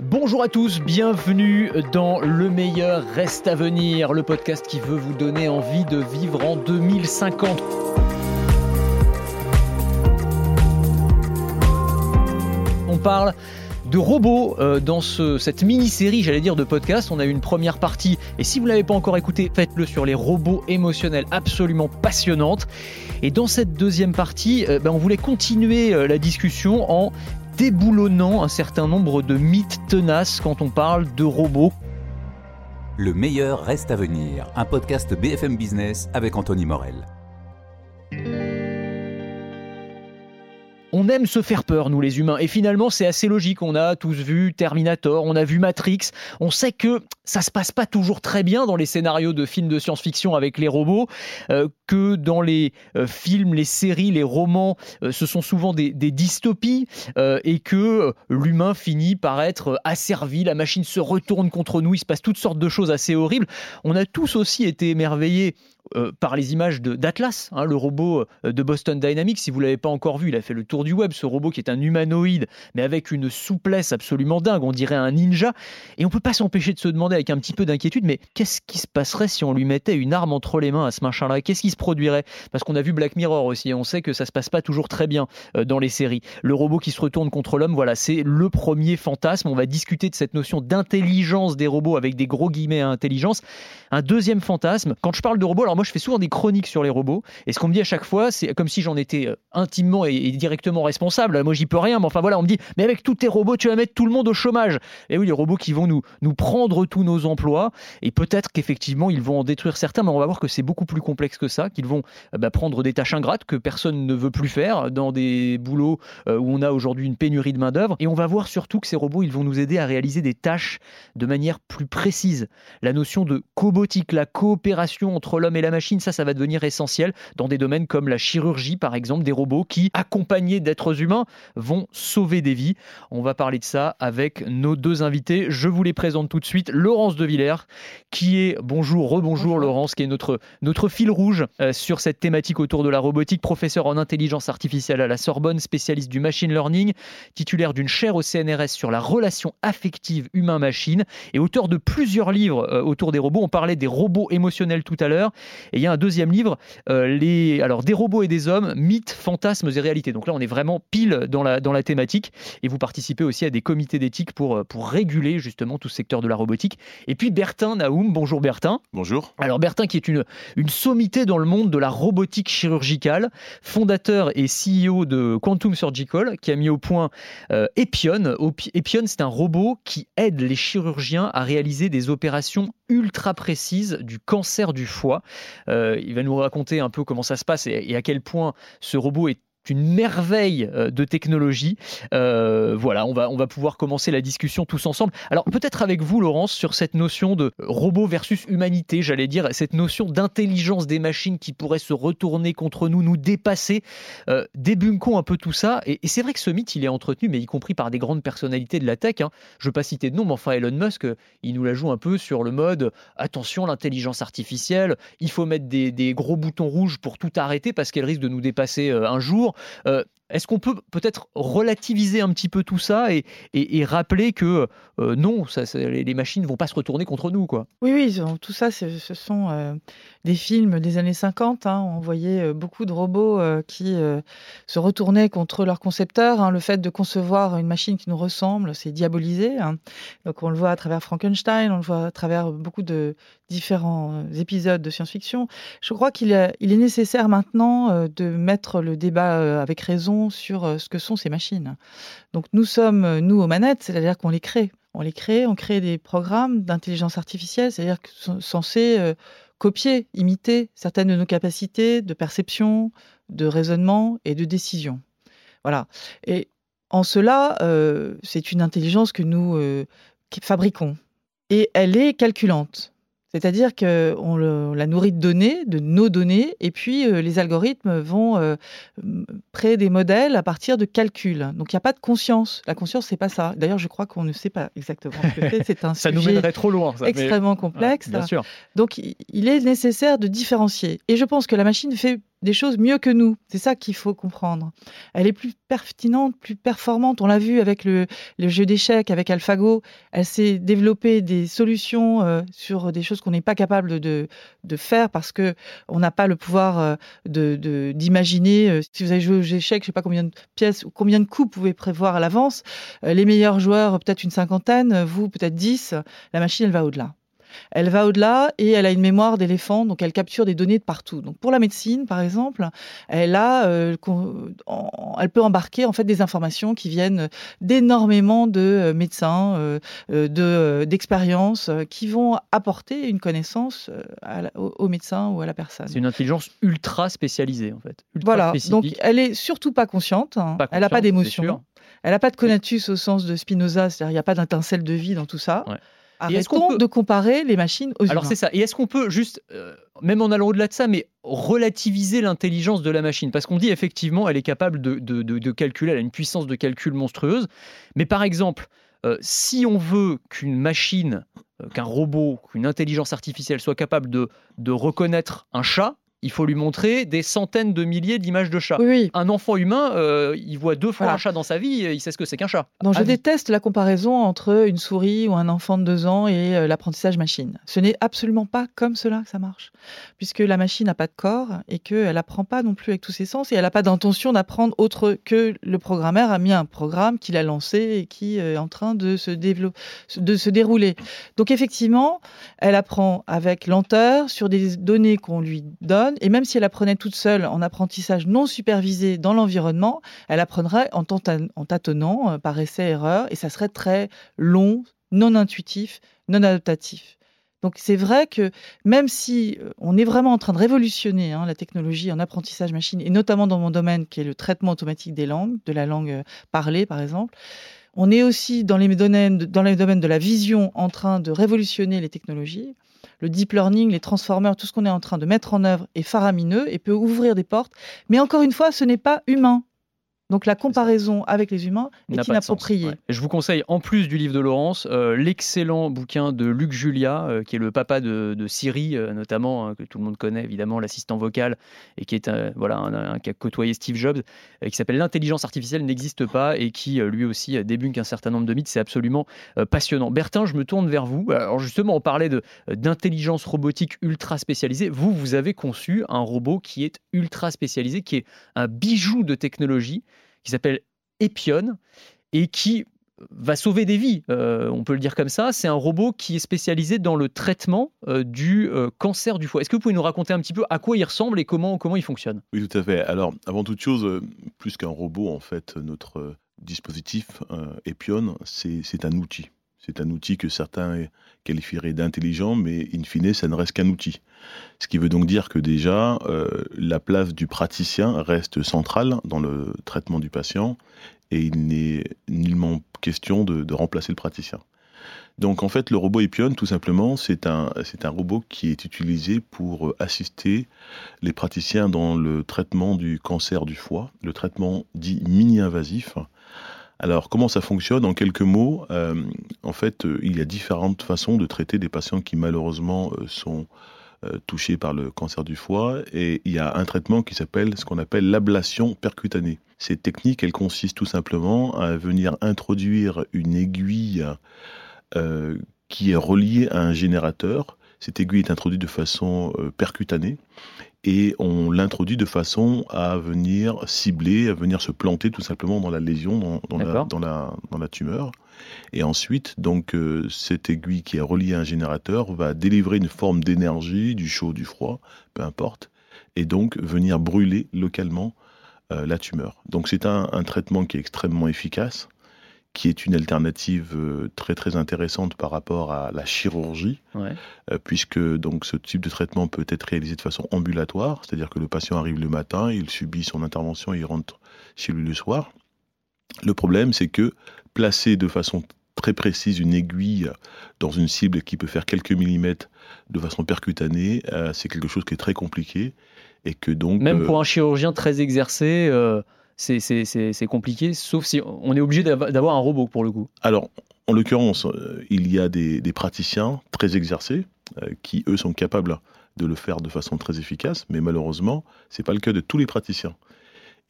Bonjour à tous, bienvenue dans Le meilleur reste à venir, le podcast qui veut vous donner envie de vivre en 2050. On parle de robots euh, dans cette mini-série, j'allais dire, de podcast. On a eu une première partie, et si vous ne l'avez pas encore écouté, faites-le sur les robots émotionnels, absolument passionnante. Et dans cette deuxième partie, euh, ben, on voulait continuer euh, la discussion en déboulonnant un certain nombre de mythes tenaces quand on parle de robots. Le meilleur reste à venir, un podcast BFM Business avec Anthony Morel. On aime se faire peur, nous les humains. Et finalement, c'est assez logique. On a tous vu Terminator, on a vu Matrix. On sait que ça se passe pas toujours très bien dans les scénarios de films de science-fiction avec les robots, euh, que dans les euh, films, les séries, les romans, euh, ce sont souvent des, des dystopies et que l'humain finit par être asservi, la machine se retourne contre nous, il se passe toutes sortes de choses assez horribles. On a tous aussi été émerveillés euh, par les images d'Atlas, hein, le robot euh, de Boston Dynamics. Si vous l'avez pas encore vu, il a fait le tour du web. Ce robot qui est un humanoïde, mais avec une souplesse absolument dingue. On dirait un ninja. Et on peut pas s'empêcher de se demander avec un petit peu d'inquiétude, mais qu'est-ce qui se passerait si on lui mettait une arme entre les mains à ce machin-là? Qu'est-ce qui se produirait? Parce qu'on a vu Black Mirror aussi. Et on sait que ça se passe pas toujours très bien euh, dans les séries. Le robot qui se retourne contre l'homme, voilà, c'est le premier fantasme. On va discuter de cette notion d'intelligence des robots avec des gros guillemets à intelligence. Un deuxième fantasme. Quand je parle de robots, alors moi je fais souvent des chroniques sur les robots, et ce qu'on me dit à chaque fois, c'est comme si j'en étais euh, intimement et, directement responsable. Moi j'y peux rien, mais enfin voilà, on me dit, mais avec tous tes robots, tu vas mettre tout le monde au chômage. Et oui, les robots qui vont nous, nous prendre tous nos emplois, et peut-être qu'effectivement ils vont en détruire certains, mais on va voir que c'est beaucoup plus complexe que ça, qu'ils vont euh, bah, prendre des tâches ingrates que personne ne veut plus faire dans des boulots euh, où on a aujourd'hui une pénurie de main-d'œuvre. Et on va voir surtout que ces robots, ils vont nous aider à réaliser des tâches de manière plus précise. La notion de cobotique, la coopération entre l'homme et la machine, ça, ça va devenir essentiel dans des domaines comme la chirurgie, par exemple, des robots qui, accompagnés d'êtres humains, vont sauver des vies. On va parler de ça avec nos deux invités. Je vous les présente tout de suite. Laurence de Villers, qui est, bonjour, rebonjour Laurence, qui est notre, notre fil rouge euh, sur cette thématique autour de la robotique, professeur en intelligence artificielle à la Sorbonne, spécialiste du machine learning, titulaire d'une chaire au CNRS sur la relation affective humain-machine et auteur de plusieurs livres euh, autour des robots. On parlait des robots émotionnels tout à l'heure. Et il y a un deuxième livre, euh, les, alors, des robots et des hommes, mythes, fantasmes et réalités. Donc là, on est vraiment pile dans la, dans la thématique. Et vous participez aussi à des comités d'éthique pour, euh, pour réguler justement tout ce secteur de la robotique. Et puis Bertin Naoum, bonjour Bertin. Bonjour. Alors Bertin qui est une, une sommité dans le monde de la robotique chirurgicale, fondateur et CEO de Quantum Surgical, qui a mis au point euh, Epion. Epion, c'est un robot qui aide les chirurgiens à réaliser des opérations ultra précises du cancer du foie. Euh, il va nous raconter un peu comment ça se passe et, à quel point ce robot est une merveille euh, de technologie. Euh, voilà, on va, on va pouvoir commencer la discussion tous ensemble. Alors peut-être avec vous, Laurence, sur cette notion de robot versus humanité, j'allais dire, cette notion d'intelligence des machines qui pourraient se retourner contre nous, nous dépasser. Euh, débunkons un peu tout ça. Et, c'est vrai que ce mythe, il est entretenu, mais y compris par des grandes personnalités de la tech. Hein. Je ne veux pas citer de nom, mais enfin Elon Musk, il nous la joue un peu sur le mode attention, l'intelligence artificielle, il faut mettre des, des, gros boutons rouges pour tout arrêter parce qu'elle risque de nous dépasser un jour. Euh, est-ce qu'on peut peut-être relativiser un petit peu tout ça et, rappeler que euh, non, les, machines ne vont pas se retourner contre nous quoi? Oui, oui, tout ça, ce sont euh, des films des années 50. Hein. on voyait beaucoup de robots qui se retournaient contre leurs concepteurs. Hein. le fait de concevoir une machine qui nous ressemble, c'est diabolisé. Hein. Donc on le voit à travers Frankenstein, on le voit à travers beaucoup de différents épisodes de science-fiction. Je crois qu'il est, il est nécessaire maintenant de mettre le débat avec raison sur euh, ce que sont ces machines. Donc nous sommes, euh, nous, aux manettes, c'est-à-dire qu'on les crée. On les crée, on crée des programmes d'intelligence artificielle, c'est-à-dire censés euh, copier, imiter certaines de nos capacités de perception, de raisonnement et de décision. Voilà. Et en cela, c'est une intelligence que nous fabriquons. Et elle est calculante. C'est-à-dire qu'on la nourrit de données, de nos données, et puis euh, les algorithmes vont euh, créer des modèles à partir de calculs. Donc il n'y a pas de conscience. La conscience, c'est pas ça. D'ailleurs, je crois qu'on ne sait pas exactement ce que c'est. C'est un ça nous mènerait trop loin. Ça, extrêmement complexe. bien sûr. Donc il est nécessaire de différencier. Et je pense que la machine fait des choses mieux que nous. C'est ça qu'il faut comprendre. Elle est plus pertinente, plus performante. On l'a vu avec le, jeu d'échecs, avec AlphaGo. Elle s'est développée des solutions euh, sur des choses qu'on n'est pas capable de, faire parce que on n'a pas le pouvoir euh, de d'imaginer. Euh, si vous avez joué aux échecs, je sais pas combien de pièces ou combien de coups vous pouvez prévoir à l'avance. les meilleurs joueurs, peut-être une cinquantaine, vous peut-être dix. La machine, elle va au-delà. Elle va au-delà et elle a une mémoire d'éléphant, donc elle capture des données de partout. Donc pour la médecine, par exemple, elle a, euh, elle peut embarquer en fait des informations qui viennent d'énormément de euh, médecins, euh, de d'expériences, qui vont apporter une connaissance au, médecin ou à la personne. C'est une intelligence ultra spécialisée en fait. voilà. Donc elle est surtout pas consciente. Hein. elle n'a pas d'émotion. Elle n'a pas de conatus au sens de Spinoza, c'est-à-dire il n'y a pas d'étincelle de vie dans tout ça. Arrêtons peut... de comparer les machines aux Alors c'est ça. Et est-ce qu'on peut juste, euh, même en allant au-delà de ça, mais relativiser l'intelligence de la machine? Parce qu'on dit effectivement, elle est capable de, de, de, calculer, elle a une puissance de calcul monstrueuse. Mais par exemple, euh, si on veut qu'une machine, euh, qu'un robot, qu'une intelligence artificielle soit capable de, de reconnaître un chat, il faut lui montrer des centaines de milliers d'images de chats. Un enfant humain, euh, il voit deux fois un chat dans sa vie, il sait ce que c'est qu'un chat. Je déteste la comparaison entre une souris ou un enfant de deux ans et euh, l'apprentissage machine. Ce n'est absolument pas comme cela que ça marche, puisque la machine n'a pas de corps et qu'elle n'apprend pas non plus avec tous ses sens et elle n'a pas d'intention d'apprendre autre que le programmeur a mis un programme qu'il a lancé et qui est en train de se, développer, de se dérouler. Donc effectivement, elle apprend avec lenteur sur des données qu'on lui donne et même si elle apprenait toute seule en apprentissage non supervisé dans l'environnement, elle apprendrait en, tâtonnant, euh, par essai-erreur, et ça serait très long, non intuitif, non adaptatif. Donc c'est vrai que même si euh, on est vraiment en train de révolutionner hein, la technologie en apprentissage machine, et notamment dans mon domaine qui est le traitement automatique des langues, de la langue euh, parlée par exemple, on est aussi dans les domaines, dans les domaines de la vision en train de révolutionner les technologies le deep learning, les transformers, tout ce qu'on est en train de mettre en œuvre est faramineux et peut ouvrir des portes. Mais encore une fois, ce n'est pas humain. Donc la comparaison avec les humains est inappropriée. Je vous conseille, en plus du livre de Laurence, euh, l'excellent bouquin de Luc Julia, euh, qui est le papa de, Siri, euh, notamment, hein, que tout le monde connaît évidemment, l'assistant vocal, et qui est voilà, un, qui a côtoyé Steve Jobs, qui s'appelle L'intelligence artificielle n'existe pas, et qui lui aussi débunk un certain nombre de mythes. C'est absolument passionnant. Bertin, je me tourne vers vous. Alors justement, on parlait d'intelligence robotique ultra spécialisée. Vous, vous avez conçu un robot qui est ultra spécialisé, qui est un bijou de technologie qui s'appelle Epion et qui va sauver des vies, euh, on peut le dire comme ça. C'est un robot qui est spécialisé dans le traitement euh, du euh, cancer du foie. Est-ce que vous pouvez nous raconter un petit peu à quoi il ressemble et comment, comment il fonctionne? Oui, tout à fait. Alors, avant toute chose, plus qu'un robot, en fait, notre dispositif Epion, c'est un outil. C'est un outil que certains qualifieraient d'intelligent, mais in fine, ça ne reste qu'un outil. Ce qui veut donc dire que déjà, euh, la place du praticien reste centrale dans le traitement du patient et il n'est nullement question de, remplacer le praticien. Donc en fait, le robot Epion, tout simplement, c'est un, c'est un robot qui est utilisé pour assister les praticiens dans le traitement du cancer du foie, le traitement dit mini-invasif, alors, comment ça fonctionne? En quelques mots, euh, en fait, euh, il y a différentes façons de traiter des patients qui malheureusement euh, sont touchés par le cancer du foie. Et il y a un traitement qui s'appelle ce qu'on appelle l'ablation percutanée. Cette technique, elle consiste tout simplement à venir introduire une aiguille qui est reliée à un générateur. Cette aiguille est introduite de façon percutanée et on l'introduit de façon à venir cibler, à venir se planter tout simplement dans la lésion, dans, la, tumeur. Et ensuite, donc, euh, cette aiguille qui est reliée à un générateur va délivrer une forme d'énergie, du chaud, du froid, peu importe, et donc venir brûler localement euh, la tumeur. Donc c'est un, traitement qui est extrêmement efficace qui est une alternative euh, très très intéressante par rapport à la chirurgie, euh, puisque donc ce type de traitement peut être réalisé de façon ambulatoire, c'est-à-dire que le patient arrive le matin, il subit son intervention, il rentre chez lui le soir. Le problème, c'est que placer de façon très précise une aiguille dans une cible qui peut faire quelques millimètres de façon percutanée, euh, c'est quelque chose qui est très compliqué et que donc même pour un chirurgien très exercé c'est compliqué, sauf si on est obligé d'avoir un robot pour le coup. Alors, en l'occurrence, euh, il y a des, praticiens très exercés euh, qui, eux, sont capables de le faire de façon très efficace, mais malheureusement, ce n'est pas le cas de tous les praticiens.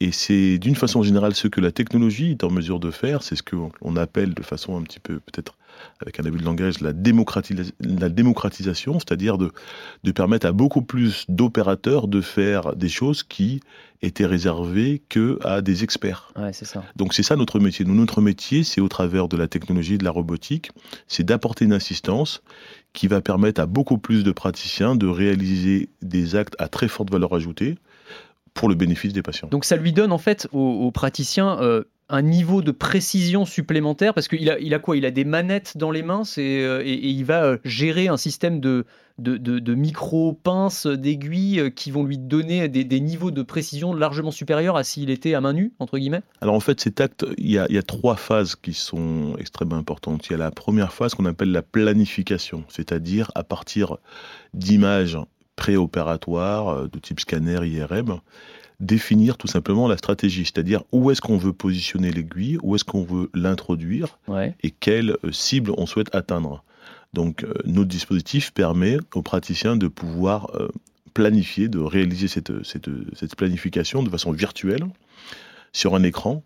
Et c'est d'une façon générale ce que la technologie est en mesure de faire, c'est ce qu'on appelle de façon un petit peu peut-être avec un abus de langage la, la démocratisation, c'est-à-dire de, de permettre à beaucoup plus d'opérateurs de faire des choses qui étaient réservées que à des experts. Ouais, c'est ça. Donc c'est ça notre métier. Nous, notre métier, c'est au travers de la technologie, de la robotique, c'est d'apporter une assistance qui va permettre à beaucoup plus de praticiens de réaliser des actes à très forte valeur ajoutée pour le bénéfice des patients. Donc ça lui donne en fait aux, praticiens euh, un niveau de précision supplémentaire parce qu'il a, il a quoi? Il a des manettes dans les mains euh, et, il va euh, gérer un système de, micro-pinces, d'aiguilles qui vont lui donner des, niveaux de précision largement supérieurs à s'il était à main nue, entre guillemets Alors en fait, cet acte, il y, a, y a trois phases qui sont extrêmement importantes. Il y a la première phase qu'on appelle la planification, c'est-à-dire à partir d'images préopératoires de type scanner, IRM, définir tout simplement la stratégie, c'est-à-dire où est-ce qu'on veut positionner l'aiguille, où est-ce qu'on veut l'introduire et quelle euh, cible on souhaite atteindre. Donc euh, notre dispositif permet aux praticiens de pouvoir euh, planifier, de réaliser cette, cette, planification de façon virtuelle sur un écran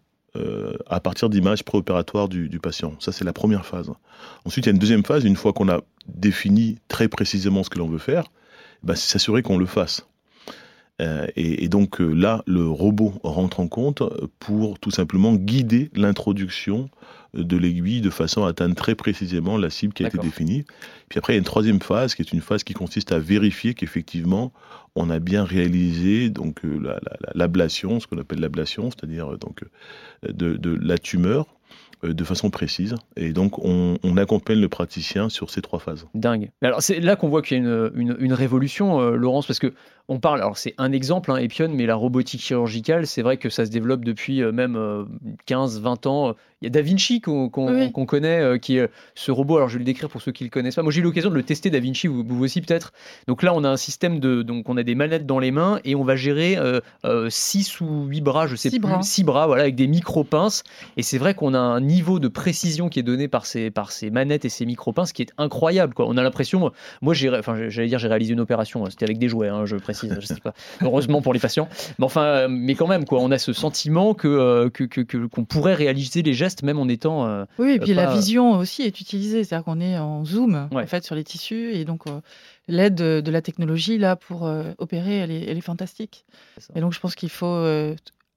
à partir d'images préopératoires du, du patient. Ça, c'est la première phase. Ensuite, il y a une deuxième phase, une fois qu'on a défini très précisément ce que l'on veut faire, c'est s'assurer qu'on le fasse. Euh, et, donc euh, là, le robot rentre en compte pour tout simplement guider l'introduction de l'aiguille de façon à atteindre très précisément la cible qui a été définie. Puis après, il y a une troisième phase qui est une phase qui consiste à vérifier qu'effectivement on a bien réalisé donc euh, l'ablation, ce qu'on appelle l'ablation, c'est-à-dire donc de, de, la tumeur de façon précise. Et donc, on, accompagne le praticien sur ces trois phases. Dingue. Alors, c'est là qu'on voit qu'il y a une, une, révolution, Laurence, parce que on parle, alors c'est un exemple, hein, Epion, mais la robotique chirurgicale, c'est vrai que ça se développe depuis euh, même 15-20 euh, ans. Il y a Da Vinci qu'on connaît, euh, qui est ce robot. Alors je vais le décrire pour ceux qui ne le connaissent pas. Moi j'ai eu l'occasion de le tester, Da Vinci, vous, aussi peut-être. Donc là on a un système de. Donc on a des manettes dans les mains et on va gérer 6 ou 8 bras, je sais plus. Bras. 6 bras, voilà, avec des micro-pinces. Et c'est vrai qu'on a un niveau de précision qui est donné par ces, par ces manettes et ces micro-pinces qui est incroyable. Quoi. On a l'impression. Moi enfin, j'allais dire j'ai réalisé une opération, c'était avec des jouets, hein, je précise je sais pas. Heureusement pour les patients. Mais enfin, mais quand même, quoi, on a ce sentiment que euh, qu'on que, qu'on pourrait réaliser les gestes même en étant. Euh, oui, et puis la vision aussi est utilisée, c'est-à-dire qu'on est en zoom en fait sur les tissus et donc euh, l'aide de, la technologie là pour opérer, elle est, elle est fantastique. Et donc je pense qu'il faut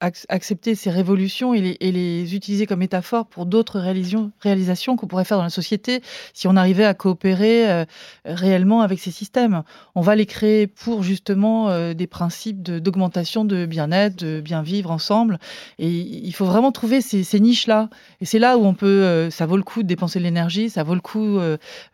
accepter ces révolutions et les, utiliser comme métaphore pour d'autres réalisations qu'on pourrait faire dans la société si on arrivait à coopérer euh, réellement avec ces systèmes. On va les créer pour justement euh, des principes d'augmentation de, bien-être, de bien vivre ensemble. Et il faut vraiment trouver ces, niches-là. Et c'est là où on peut, euh, ça vaut le coup de dépenser de l'énergie, ça vaut le coup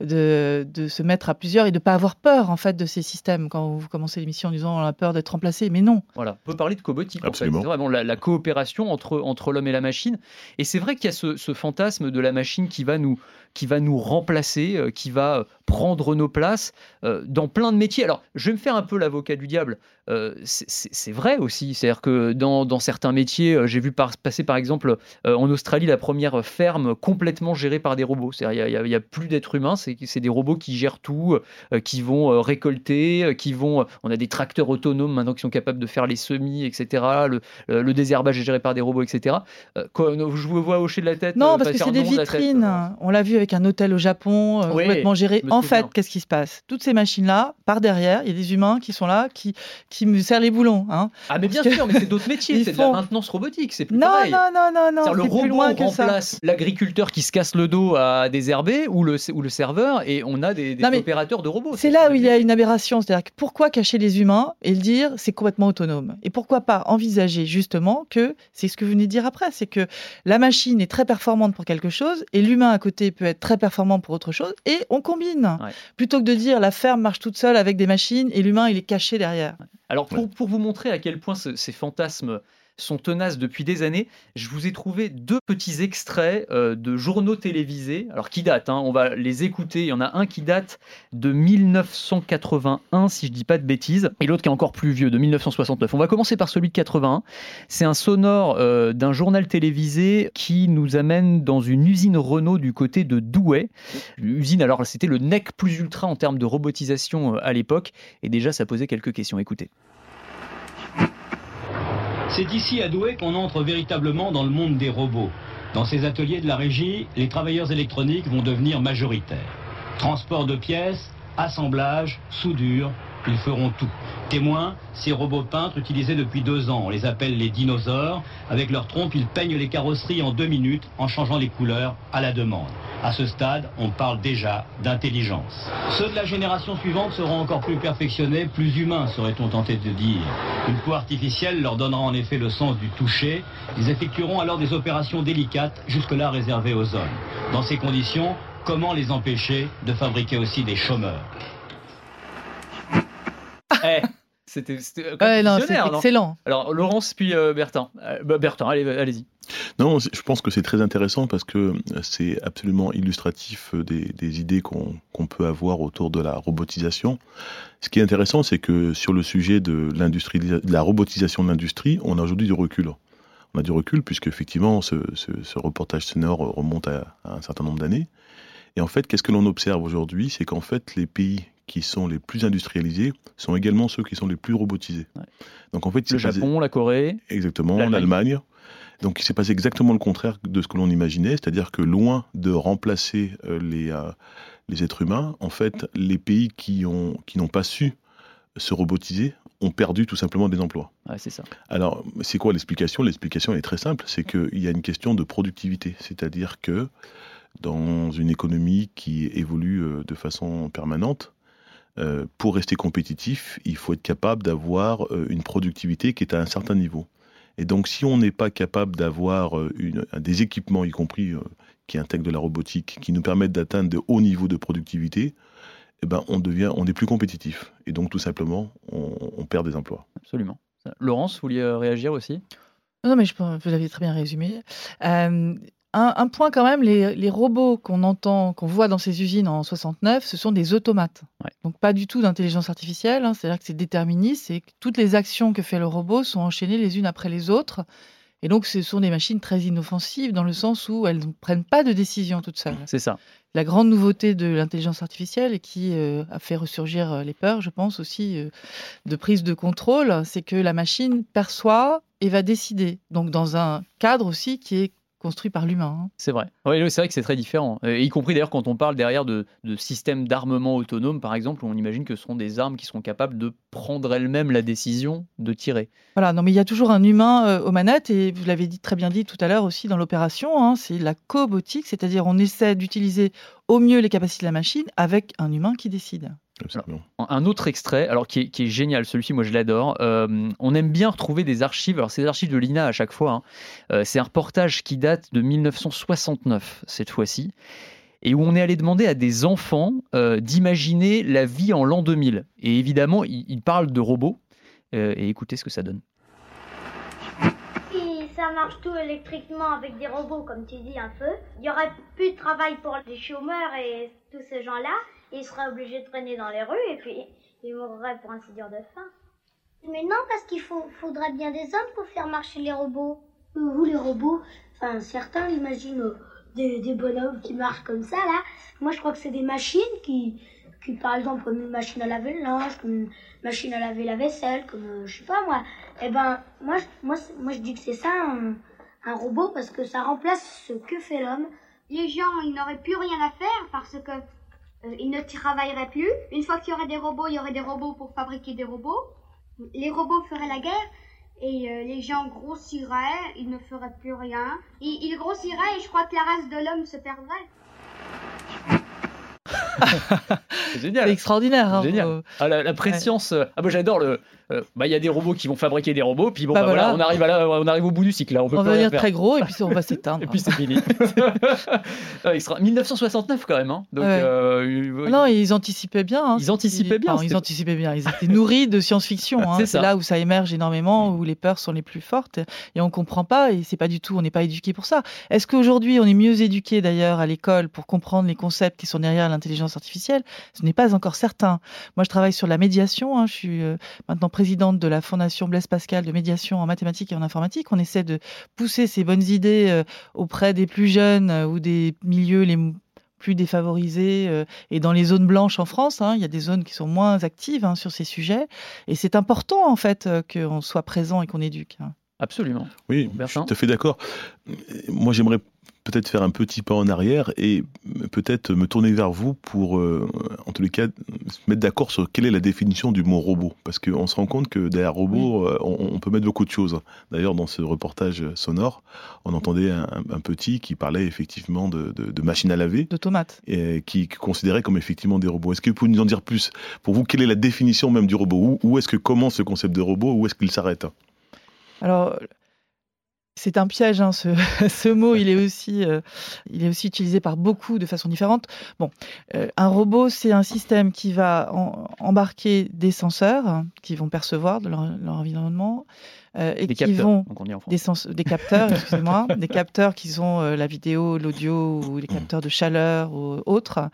de, de, se mettre à plusieurs et de ne pas avoir peur en fait de ces systèmes. Quand vous commencez l'émission en disant on a peur d'être remplacé, mais non. Voilà, on peut parler de cobotique. Absolument. En fait la, coopération entre, entre l'homme et la machine. Et c'est vrai qu'il y a ce, ce, fantasme de la machine qui va nous, qui va nous remplacer, euh, qui va prendre nos places euh, dans plein de métiers. Alors, je vais me faire un peu l'avocat du diable. Euh, c'est vrai aussi. C'est-à-dire que dans, dans, certains métiers, j'ai vu passer par exemple en Australie la première ferme complètement gérée par des robots. C'est-à-dire il n'y a, plus d'êtres humains, c'est des robots qui gèrent tout, qui vont récolter, qui vont. On a des tracteurs autonomes maintenant qui sont capables de faire les semis, etc. Le, le désherbage est géré par des robots, etc. Quand je vous vois hocher de la tête. Non, parce que c'est des vitrines. On l'a vu avec un hôtel au Japon, euh, complètement géré. En fait, qu'est-ce qui se passe? Toutes ces machines-là, par derrière, il y a des humains qui sont là, qui, qui me serrent les boulons. Hein. Ah, mais bien sûr, mais c'est d'autres métiers, c'est de la maintenance robotique, c'est plus non, pareil. Non, non, non, non, Le robot remplace l'agriculteur qui se casse le dos à désherber ou le, ou le serveur, et on a des, opérateurs de robots. C'est là où il y a une aberration, c'est-à-dire pourquoi cacher les humains et le dire c'est complètement autonome Et pourquoi pas envisager justement que, c'est ce que vous venez de dire après, c'est que la machine est très performante pour quelque chose et l'humain à côté peut être très performant pour autre chose et on combine. Plutôt que de dire la ferme marche toute seule avec des machines et l'humain il est caché derrière. Alors pour, pour, vous montrer à quel point ces fantasmes sont tenaces depuis des années. Je vous ai trouvé deux petits extraits euh, de journaux télévisés, alors qui datent, hein, on va les écouter. Il y en a un qui date de 1981, si je dis pas de bêtises, et l'autre qui est encore plus vieux, de 1969. On va commencer par celui de 81. C'est un sonore euh, d'un journal télévisé qui nous amène dans une usine Renault du côté de Douai. Usine, alors c'était le NEC plus ultra en termes de robotisation euh, à l'époque, et déjà ça posait quelques questions. Écoutez. C'est ici à Douai qu'on entre véritablement dans le monde des robots. Dans ces ateliers de la régie, les travailleurs électroniques vont devenir majoritaires. Transport de pièces, assemblage, soudure, ils feront tout. Témoin, ces robots peintres utilisés depuis deux ans, on les appelle les dinosaures. Avec leur trompe, ils peignent les carrosseries en deux minutes en changeant les couleurs à la demande. À ce stade, on parle déjà d'intelligence. Ceux de la génération suivante seront encore plus perfectionnés, plus humains, serait-on tenté de dire. Une peau artificielle leur donnera en effet le sens du toucher. Ils effectueront alors des opérations délicates, jusque-là réservées aux hommes. Dans ces conditions, comment les empêcher de fabriquer aussi des chômeurs? Eh, C'était euh, Ouais, excellent. Alors, Laurence, puis euh, Bertin. Euh, bah, Bertin, allez, allez-y. Non, je pense que c'est très intéressant parce que c'est absolument illustratif des, des idées qu'on peut avoir autour de la robotisation. Ce qui est intéressant, c'est que sur le sujet de, l'industrie, de la robotisation de l'industrie, on a aujourd'hui du recul. On a du recul puisque effectivement ce, ce- ce reportage sonore remonte à, à un certain nombre d'années. Et en fait, qu'est-ce que l'on observe aujourd'hui? C'est qu'en fait, les pays qui sont les plus industrialisés sont également ceux qui sont les plus robotisés. Ouais. Donc en fait, Le Japon, la Corée. Exactement, L'Allemagne. Donc il s'est passé exactement le contraire de ce que l'on imaginait, c'est-à-dire que loin de remplacer euh, les, euh, les êtres humains, en fait, les pays qui ont qui n'ont pas su se robotiser ont perdu tout simplement des emplois. Ouais, c'est ça. Alors, c'est quoi l'explication? L'explication est très simple, c'est qu'il y a une question de productivité, c'est-à-dire que dans une économie qui évolue euh, de façon permanente, euh, pour rester compétitif, il faut être capable d'avoir euh, une productivité qui est à un certain niveau. Et donc, si on n'est pas capable d'avoir euh, des équipements, y compris euh, qui intègrent de la robotique, qui nous permettent d'atteindre de hauts niveaux de productivité, eh ben, on devient, on n'est plus compétitif. Et donc, tout simplement, on- on perd des emplois. Absolument. Laurence, vous vouliez réagir aussi? Non, mais je vous l'avez très bien résumé. Euh, un, un point quand même, les, les robots qu'on entend, qu'on voit dans ces usines en 69, ce sont des automates. Ouais. Donc pas du tout d'intelligence artificielle, hein, c'est-à-dire que c'est déterministe, c'est que toutes les actions que fait le robot sont enchaînées les unes après les autres. Et donc ce sont des machines très inoffensives dans le sens où elles ne prennent pas de décision toutes seules. C'est ça. La grande nouveauté de l'intelligence artificielle et qui euh, a fait ressurgir euh, les peurs, je pense aussi, euh, de prise de contrôle, c'est que la machine perçoit et va décider. Donc dans un cadre aussi qui est construit par l'humain. hein. C'est vrai. Oui, c'est vrai que c'est très différent. Euh, y compris d'ailleurs quand on parle derrière de, de systèmes d'armement autonome, par exemple, où on imagine que ce seront des armes qui seront capables de prendre elles-mêmes la décision de tirer. Voilà, non mais il y a toujours un humain euh, aux manettes et vous l'avez dit très bien dit tout à l'heure aussi dans l'opération, hein, c'est la cobotique, c'est-à-dire on essaie d'utiliser au mieux les capacités de la machine avec un humain qui décide. Un autre extrait, alors qui est, qui est génial, celui-ci, moi je l'adore. Euh, on aime bien retrouver des archives. Alors, c'est des archives de l'INA à chaque fois. hein. Euh, c'est un reportage qui date de 1969, cette fois-ci, et où on est allé demander à des enfants euh, d'imaginer la vie en l'an 2000. Et évidemment, ils ils parlent de robots. Euh, et écoutez ce que ça donne. Si ça marche tout électriquement avec des robots, comme tu dis un peu, il y aurait plus de travail pour les chômeurs et tous ces gens-là. Ils seraient obligés de traîner dans les rues et puis ils mourraient pour ainsi dire de faim. Mais non, parce qu'il faut, faudra bien des hommes pour faire marcher les robots. Euh, Vous, les robots, enfin, certains imaginent euh, des, des bonhommes qui marchent comme ça, là. Moi, je crois que c'est des machines qui, qui, par exemple, comme une machine à laver le linge, comme une machine à laver la vaisselle, comme, euh, je sais pas, moi. Eh ben, moi, je- moi, moi, je dis que c'est ça, un, un robot, parce que ça remplace ce que fait l'homme. Les gens, ils n'auraient plus rien à faire parce que ils ne travailleraient plus. Une fois qu'il y aurait des robots, il y aurait des robots pour fabriquer des robots. Les robots feraient la guerre et euh, les gens grossiraient, ils ne feraient plus rien. Ils, ils grossiraient et je crois que la race de l'homme se perdrait. C'est génial. C'est extraordinaire. hein, Génial. Ah, la, la préscience. euh, Ah, moi j'adore le. euh, bah, il y a des robots qui vont fabriquer des robots, puis bon, Bah, bah, voilà, on arrive, à la- on arrive au bout du cycle là, on peut On va devenir très gros et puis on va s'éteindre. Et puis c'est fini. Ah, extra- 1969 quand même, hein. Donc, Ouais. euh, Non, ils anticipaient bien. hein, Ils anticipaient bien, enfin, ils anticipaient bien. Ils étaient nourris de science-fiction. hein. C'est là où ça émerge énormément, où les peurs sont les plus fortes. Et on comprend pas. Et c'est pas du tout. On n'est pas éduqué pour ça. Est-ce qu'aujourd'hui on est mieux éduqué d'ailleurs à l'école pour comprendre les concepts qui sont derrière l'intelligence artificielle Ce n'est pas encore certain. Moi, je travaille sur la médiation. hein. Je suis euh, maintenant présidente de la Fondation Blaise Pascal de médiation en mathématiques et en informatique. On essaie de pousser ces bonnes idées euh, auprès des plus jeunes euh, ou des milieux les plus défavorisés euh, et dans les zones blanches en France. hein. Il y a des zones qui sont moins actives hein, sur ces sujets. Et c'est important, en fait, euh, qu'on soit présent et qu'on éduque. hein. Absolument. Oui, je suis Bertrand tout à fait d'accord. Moi, j'aimerais peut-être faire un petit pas en arrière et peut-être me tourner vers vous pour, euh, en tous les cas, se mettre d'accord sur quelle est la définition du mot robot. Parce qu'on se rend compte que derrière robot, euh, on, on peut mettre beaucoup de choses. D'ailleurs, dans ce reportage sonore, on entendait un, un petit qui parlait effectivement de, de, de machines à laver D'automates. et qui considérait comme effectivement des robots. Est-ce que vous pouvez nous en dire plus? Pour vous, quelle est la définition même du robot? Où, où est-ce que commence ce concept de robot? Où est-ce qu'il s'arrête? Alors, c'est un piège, hein, ce, ce mot, il est, aussi, euh, il est aussi utilisé par beaucoup de façons différentes. Bon, euh, un robot, c'est un système qui va en- embarquer des senseurs hein, qui vont percevoir de leur, leur environnement euh, et Des qui capteurs, vont des, sens- des capteurs, excusez-moi, des capteurs qui sont euh, la vidéo, l'audio ou les capteurs de chaleur ou autres,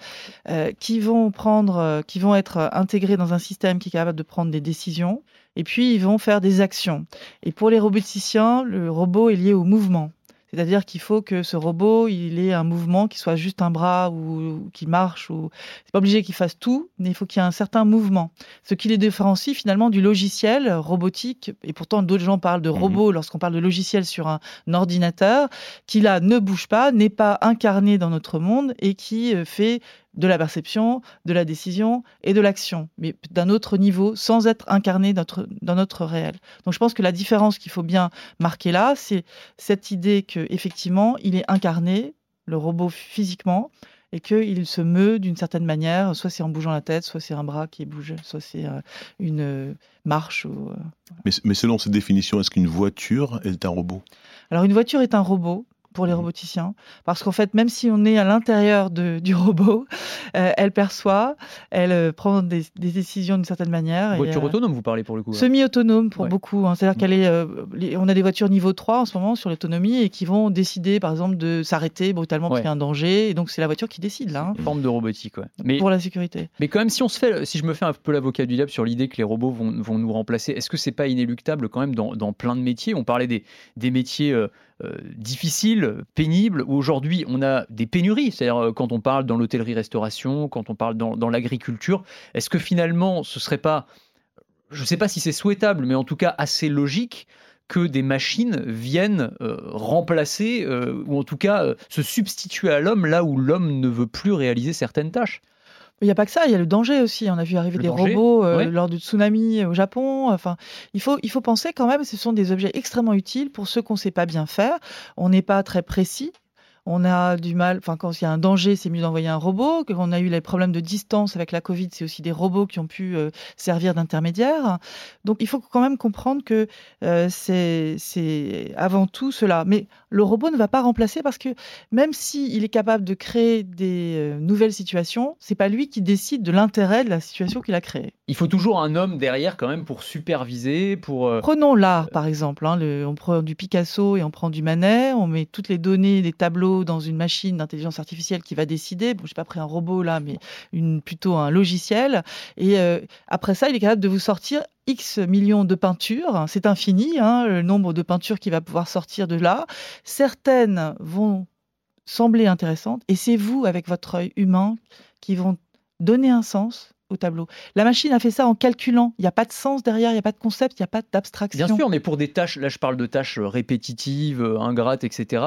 euh, qui vont prendre, qui vont être intégrés dans un système qui est capable de prendre des décisions. Et puis ils vont faire des actions. Et pour les roboticiens, le robot est lié au mouvement. C'est-à-dire qu'il faut que ce robot, il ait un mouvement qui soit juste un bras ou, ou qui marche. Ou... C'est pas obligé qu'il fasse tout, mais il faut qu'il y ait un certain mouvement. Ce qui les différencie finalement du logiciel robotique. Et pourtant, d'autres gens parlent de robot lorsqu'on parle de logiciel sur un ordinateur, qui là ne bouge pas, n'est pas incarné dans notre monde et qui euh, fait de la perception, de la décision et de l'action, mais d'un autre niveau, sans être incarné dans notre, dans notre réel. Donc je pense que la différence qu'il faut bien marquer là, c'est cette idée que effectivement, il est incarné, le robot physiquement, et qu'il se meut d'une certaine manière, soit c'est en bougeant la tête, soit c'est un bras qui bouge, soit c'est euh, une euh, marche. Ou, euh. mais, mais selon cette définition, est-ce qu'une voiture est un robot? Alors une voiture est un robot pour les Mhm. roboticiens, parce qu'en fait, même si on est à l'intérieur du robot, euh, elle perçoit, elle euh, prend des, des décisions d'une certaine manière. Voiture euh, autonome, vous parlez pour le coup. hein. Semi-autonome pour Ouais. beaucoup. hein. C'est-à-dire qu'elle est, les- on a des voitures niveau 3 en ce moment sur l'autonomie et qui vont décider, par exemple, de s'arrêter brutalement parce qu'il y a un danger. Et donc, c'est la voiture qui décide, là, hein, Une forme de robotique, ouais. Mais, pour la sécurité. mais quand même, si on se fait, si je me fais un peu l'avocat du diable sur l'idée que les robots vont, vont nous remplacer, est-ce que c'est pas inéluctable quand même dans, dans plein de métiers? On parlait des, des métiers euh, euh, difficiles, pénibles, où aujourd'hui on a des pénuries. C'est-à-dire euh, quand on parle dans l'hôtellerie-restauration, quand on parle dans, l'agriculture, est-ce que finalement ce serait pas, je ne sais pas si c'est souhaitable, mais en tout cas assez logique que des machines viennent euh, remplacer ou en tout cas se substituer à l'homme là où l'homme ne veut plus réaliser certaines tâches? Il n'y a pas que ça, il y a le danger aussi. On a vu arriver Le des danger, robots euh, ouais. lors du tsunami au Japon. Enfin, il faut, il faut penser quand même, ce sont des objets extrêmement utiles pour ceux qu'on ne sait pas bien faire. On n'est pas très précis. On a du mal, enfin, quand il y a un danger, c'est mieux d'envoyer un robot. Quand on a eu les problèmes de distance avec la Covid, c'est aussi des robots qui ont pu euh, servir d'intermédiaires. Donc, il faut quand même comprendre que euh, c'est avant tout cela. Mais le robot ne va pas remplacer parce que même s'il est capable de créer des euh, nouvelles situations, c'est pas lui qui décide de l'intérêt de la situation qu'il a créée. Il faut toujours un homme derrière quand même pour superviser, pour... Prenons l'art, par exemple. hein, le- on prend du Picasso et on prend du Manet, on met toutes les données des tableaux dans une machine d'intelligence artificielle qui va décider. Bon, j'ai pas pris un robot là, mais plutôt un logiciel. Et euh, après ça, il est capable de vous sortir X millions de peintures. C'est infini, hein, le nombre de peintures qui va pouvoir sortir de là. Certaines vont sembler intéressantes, et c'est vous, avec votre œil humain, qui vont donner un sens au tableau. La machine a fait ça en calculant. Il n'y a pas de sens derrière, il n'y a pas de concept, il n'y a pas d'abstraction. Bien sûr, mais pour des tâches, là je parle de tâches répétitives, euh, ingrates, etc.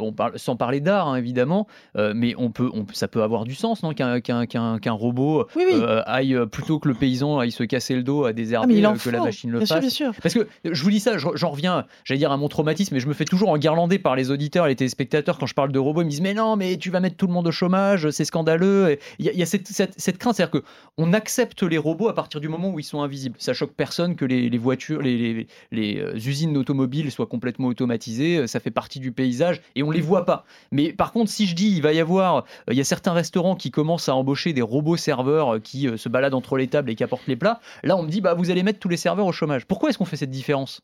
on parle, sans parler d'art, hein, évidemment, euh, mais on peut, on, ça peut avoir du sens, non Qu'un robot euh, aille, plutôt que le paysan aille se casser le dos à des ah, que la machine le fasse. bien sûr. Parce que je vous dis ça, j'en reviens, j'allais dire à mon traumatisme, mais je me fais toujours enguirlander par les auditeurs les téléspectateurs quand je parle de robots. Ils me disent Mais non, mais tu vas mettre tout le monde au chômage, c'est scandaleux. Il y, a, cette, cette, crainte, c'est-à-dire qu'on accepte les robots à partir du moment où ils sont invisibles. Ça choque personne que les, voitures, les, euh, usines automobiles soient complètement automatisées. Euh, ça fait partie du paysage et on les voit pas. Mais par contre, si je dis il va y avoir, euh, il y a certains restaurants qui commencent à embaucher des robots serveurs qui se baladent entre les tables et qui apportent les plats, là on me dit bah vous allez mettre tous les serveurs au chômage. Pourquoi est-ce qu'on fait cette différence?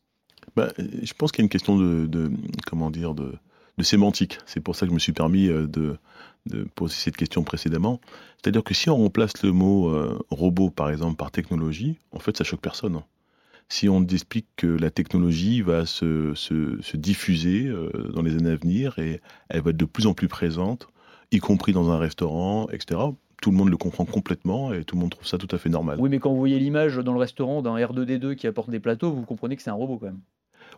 Bah, je pense qu'il y a une question de, comment dire de sémantique. C'est pour ça que je me suis permis de, de poser cette question précédemment. C'est-à-dire que si on remplace le mot euh, robot, par exemple, par technologie, en fait, ça choque personne. Si on explique que la technologie va se, se, diffuser euh, dans les années à venir et elle va être de plus en plus présente, y compris dans un restaurant, etc., tout le monde le comprend complètement et tout le monde trouve ça tout à fait normal. Oui, mais quand vous voyez l'image dans le restaurant d'un R2D2 qui apporte des plateaux, vous comprenez que c'est un robot quand même.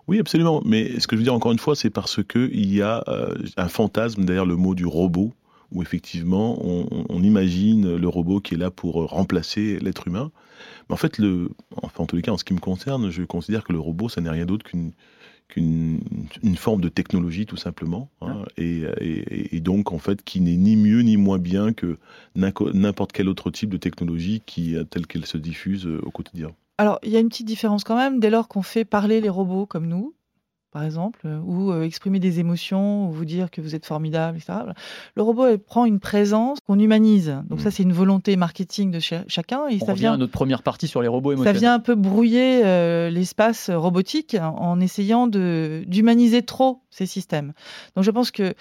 Oui, absolument. Mais ce que je veux dire encore une fois, c'est parce qu'il y a euh, un fantasme derrière le mot du robot où effectivement on, imagine le robot qui est là pour remplacer l'être humain. Mais en fait, le, enfin, en tous les cas, en ce qui me concerne, je considère que le robot, ça n'est rien d'autre qu'une qu'une forme de technologie tout simplement, hein, ah. et, donc en fait qui n'est ni mieux ni moins bien que n'importe quel autre type de technologie qui telle qu'elle se diffuse au quotidien. Alors il y a une petite différence quand même dès lors qu'on fait parler les robots comme nous, par exemple, euh, ou euh, exprimer des émotions, ou vous dire que vous êtes formidable, etc. Le robot prend une présence qu'on humanise. Donc ça, mmh. c'est une volonté marketing de chacun. Et ça vient à notre première partie sur les robots émotionnels. Ça vient un peu brouiller euh, l'espace robotique en essayant d'humaniser trop ces systèmes. Donc je pense que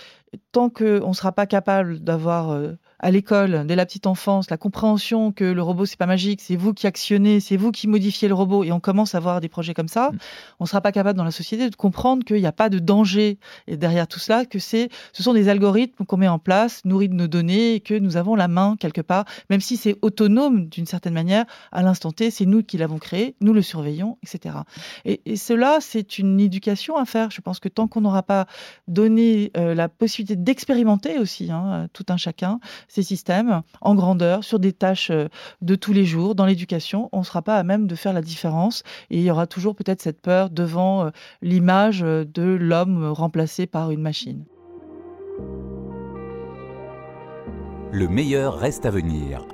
tant qu'on ne sera pas capable d'avoir à l'école, dès la petite enfance, la compréhension que le robot c'est pas magique, c'est vous qui actionnez, c'est vous qui modifiez le robot, et on commence à avoir des projets comme ça, mm. on ne sera pas capable dans la société de comprendre qu'il n'y a pas de danger derrière tout cela, que c'est, ce sont des algorithmes qu'on met en place, nourris de nos données, et que nous avons la main quelque part, même si c'est autonome d'une certaine manière, à l'instant T, c'est nous qui l'avons créé, nous le surveillons, etc. Et, cela, c'est une éducation à faire. Je pense que tant qu'on n'aura pas donné euh, la possibilité d'expérimenter aussi, hein, tout un chacun, ces systèmes en grandeur sur des tâches euh, de tous les jours dans l'éducation, on ne sera pas à même de faire la différence et il y aura toujours peut-être cette peur devant euh, l'image euh, de l'homme remplacé par une machine. Le meilleur reste à venir.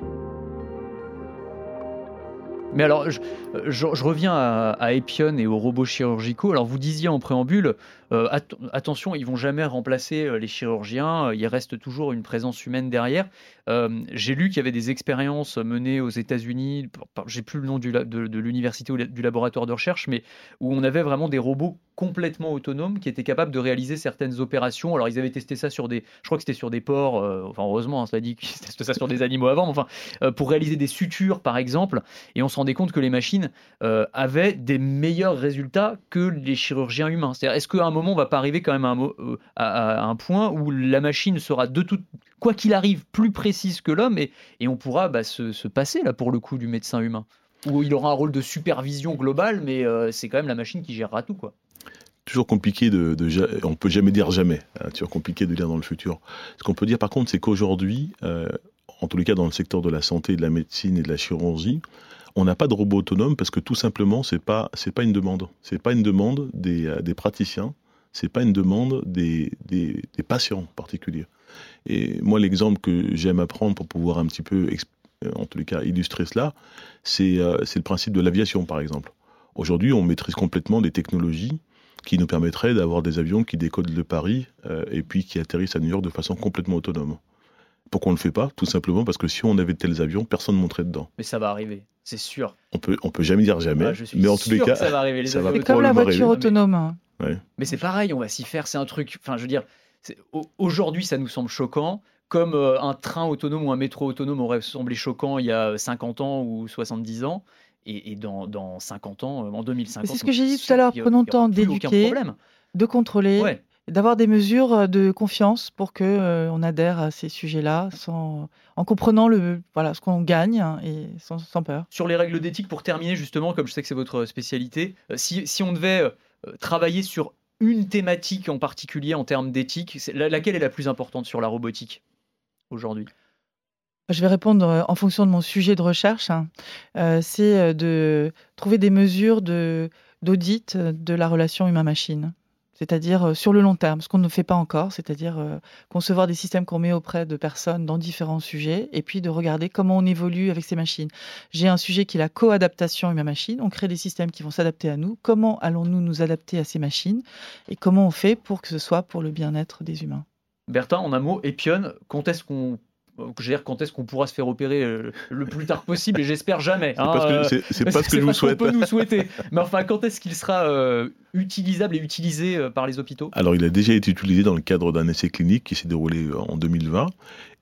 Mais alors, je, reviens à, à, Epion et aux robots chirurgicaux. Alors, vous disiez en préambule, euh, attention, ils vont jamais remplacer euh, les chirurgiens, euh, il reste toujours une présence humaine derrière. J'ai lu qu'il y avait des expériences menées aux États-Unis, j'ai plus le nom de, l'université ou du laboratoire de recherche, mais où on avait vraiment des robots complètement autonomes qui étaient capables de réaliser certaines opérations. Alors ils avaient testé ça sur des, je crois que c'était sur des porcs, enfin heureusement, hein, cela dit qu'ils testaient ça sur des animaux avant, mais enfin pour réaliser des sutures par exemple, et on se rendait compte que les machines avaient des meilleurs résultats que les chirurgiens humains. C'est-à-dire, est-ce qu'à un moment on va pas arriver quand même euh, à un, point où la machine sera de tout, quoi qu'il arrive, plus précise que l'homme et, on pourra bah, se, passer là pour le coup du médecin humain? Où il aura un rôle de supervision globale, mais euh, c'est quand même la machine qui gérera tout quoi toujours compliqué de, de, on peut jamais dire jamais hein, toujours compliqué de dire dans le futur ce qu'on peut dire par contre c'est qu'aujourd'hui euh, en tous les cas dans le secteur de la santé de la médecine et de la chirurgie on n'a pas de robot autonome parce que tout simplement c'est pas c'est pas une demande c'est pas une demande des, des praticiens c'est pas une demande des, des, patients en particulier. Et moi, l'exemple que j'aime apprendre pour pouvoir un petit peu, en tous les cas, illustrer cela, c'est euh, le principe de l'aviation, par exemple. Aujourd'hui, on maîtrise complètement des technologies qui nous permettraient d'avoir des avions qui décodent de Paris euh, et puis qui atterrissent à New York de façon complètement autonome. Pourquoi on ne le fait pas? Tout simplement parce que si on avait de tels avions, personne ne monterait dedans. Mais ça va arriver, c'est sûr. On peut, on peut jamais dire jamais, mais en tous les cas, ça va arriver. C'est comme la voiture autonome. Mais c'est pareil, on va s'y faire. C'est un truc. Enfin, je veux dire, aujourd'hui, ça nous semble choquant. Comme euh, un train autonome ou un métro autonome aurait semblé choquant il y a 50 ans ou 70 ans. Et, dans, dans, 50 ans, euh, en 2050. C'est ce que j'ai dit tout à l'heure. Prenons le temps d'éduquer, de contrôler d'avoir des mesures de confiance pour que on adhère à ces sujets-là sans en comprenant le voilà ce qu'on gagne hein, et sans, sans, peur. Sur les règles d'éthique, pour terminer justement, comme je sais que c'est votre spécialité, si, si on devait travailler sur une thématique en particulier en termes d'éthique, laquelle est la plus importante sur la robotique aujourd'hui? Je vais répondre euh, en fonction de mon sujet de recherche. Hein. Euh, c'est euh, de trouver des mesures d'audit de, la relation humain-machine c'est-à-dire sur le long terme, ce qu'on ne fait pas encore, c'est-à-dire concevoir des systèmes qu'on met auprès de personnes dans différents sujets, et puis de regarder comment on évolue avec ces machines. J'ai un sujet qui est la co-adaptation humain-machine, on crée des systèmes qui vont s'adapter à nous, comment allons-nous nous adapter à ces machines, et comment on fait pour que ce soit pour le bien-être des humains? Bertin, en un mot, Epion, quand est-ce qu'on dire quand est-ce qu'on pourra se faire opérer euh, le plus tard possible et j'espère jamais. C'est pas ce que, je vous souhaite. peut nous souhaiter. Mais enfin, quand est-ce qu'il sera euh, utilisable et utilisé euh, par les hôpitaux Alors, il a déjà été utilisé dans le cadre d'un essai clinique qui s'est déroulé en 2020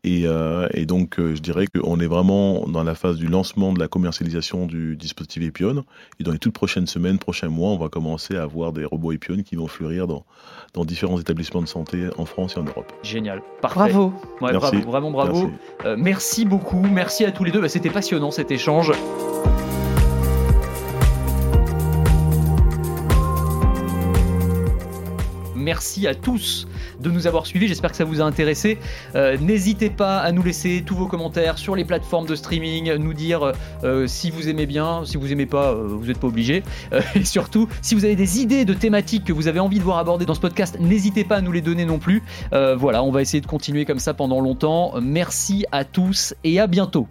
euh, et, donc, euh, je dirais qu'on est vraiment dans la phase du lancement de la commercialisation du dispositif Epion. Et dans les toutes prochaines semaines, prochains mois, on va commencer à avoir des robots Epion qui vont fleurir dans, dans différents établissements de santé en France et en Europe. Génial. Parfait. Bravo. bravo. Vraiment bravo. Merci, euh, merci beaucoup. Merci à tous les deux. Bah, c'était passionnant cet échange. Merci à tous de nous avoir suivis. J'espère que ça vous a intéressé. Euh, n'hésitez pas à nous laisser tous vos commentaires sur les plateformes de streaming, nous dire euh, si vous aimez bien, si vous aimez pas, euh, vous n'êtes pas obligé. et surtout, si vous avez des idées de thématiques que vous avez envie de voir abordées dans ce podcast, n'hésitez pas à nous les donner non plus. voilà, on va essayer de continuer comme ça pendant longtemps. Merci à tous et à bientôt.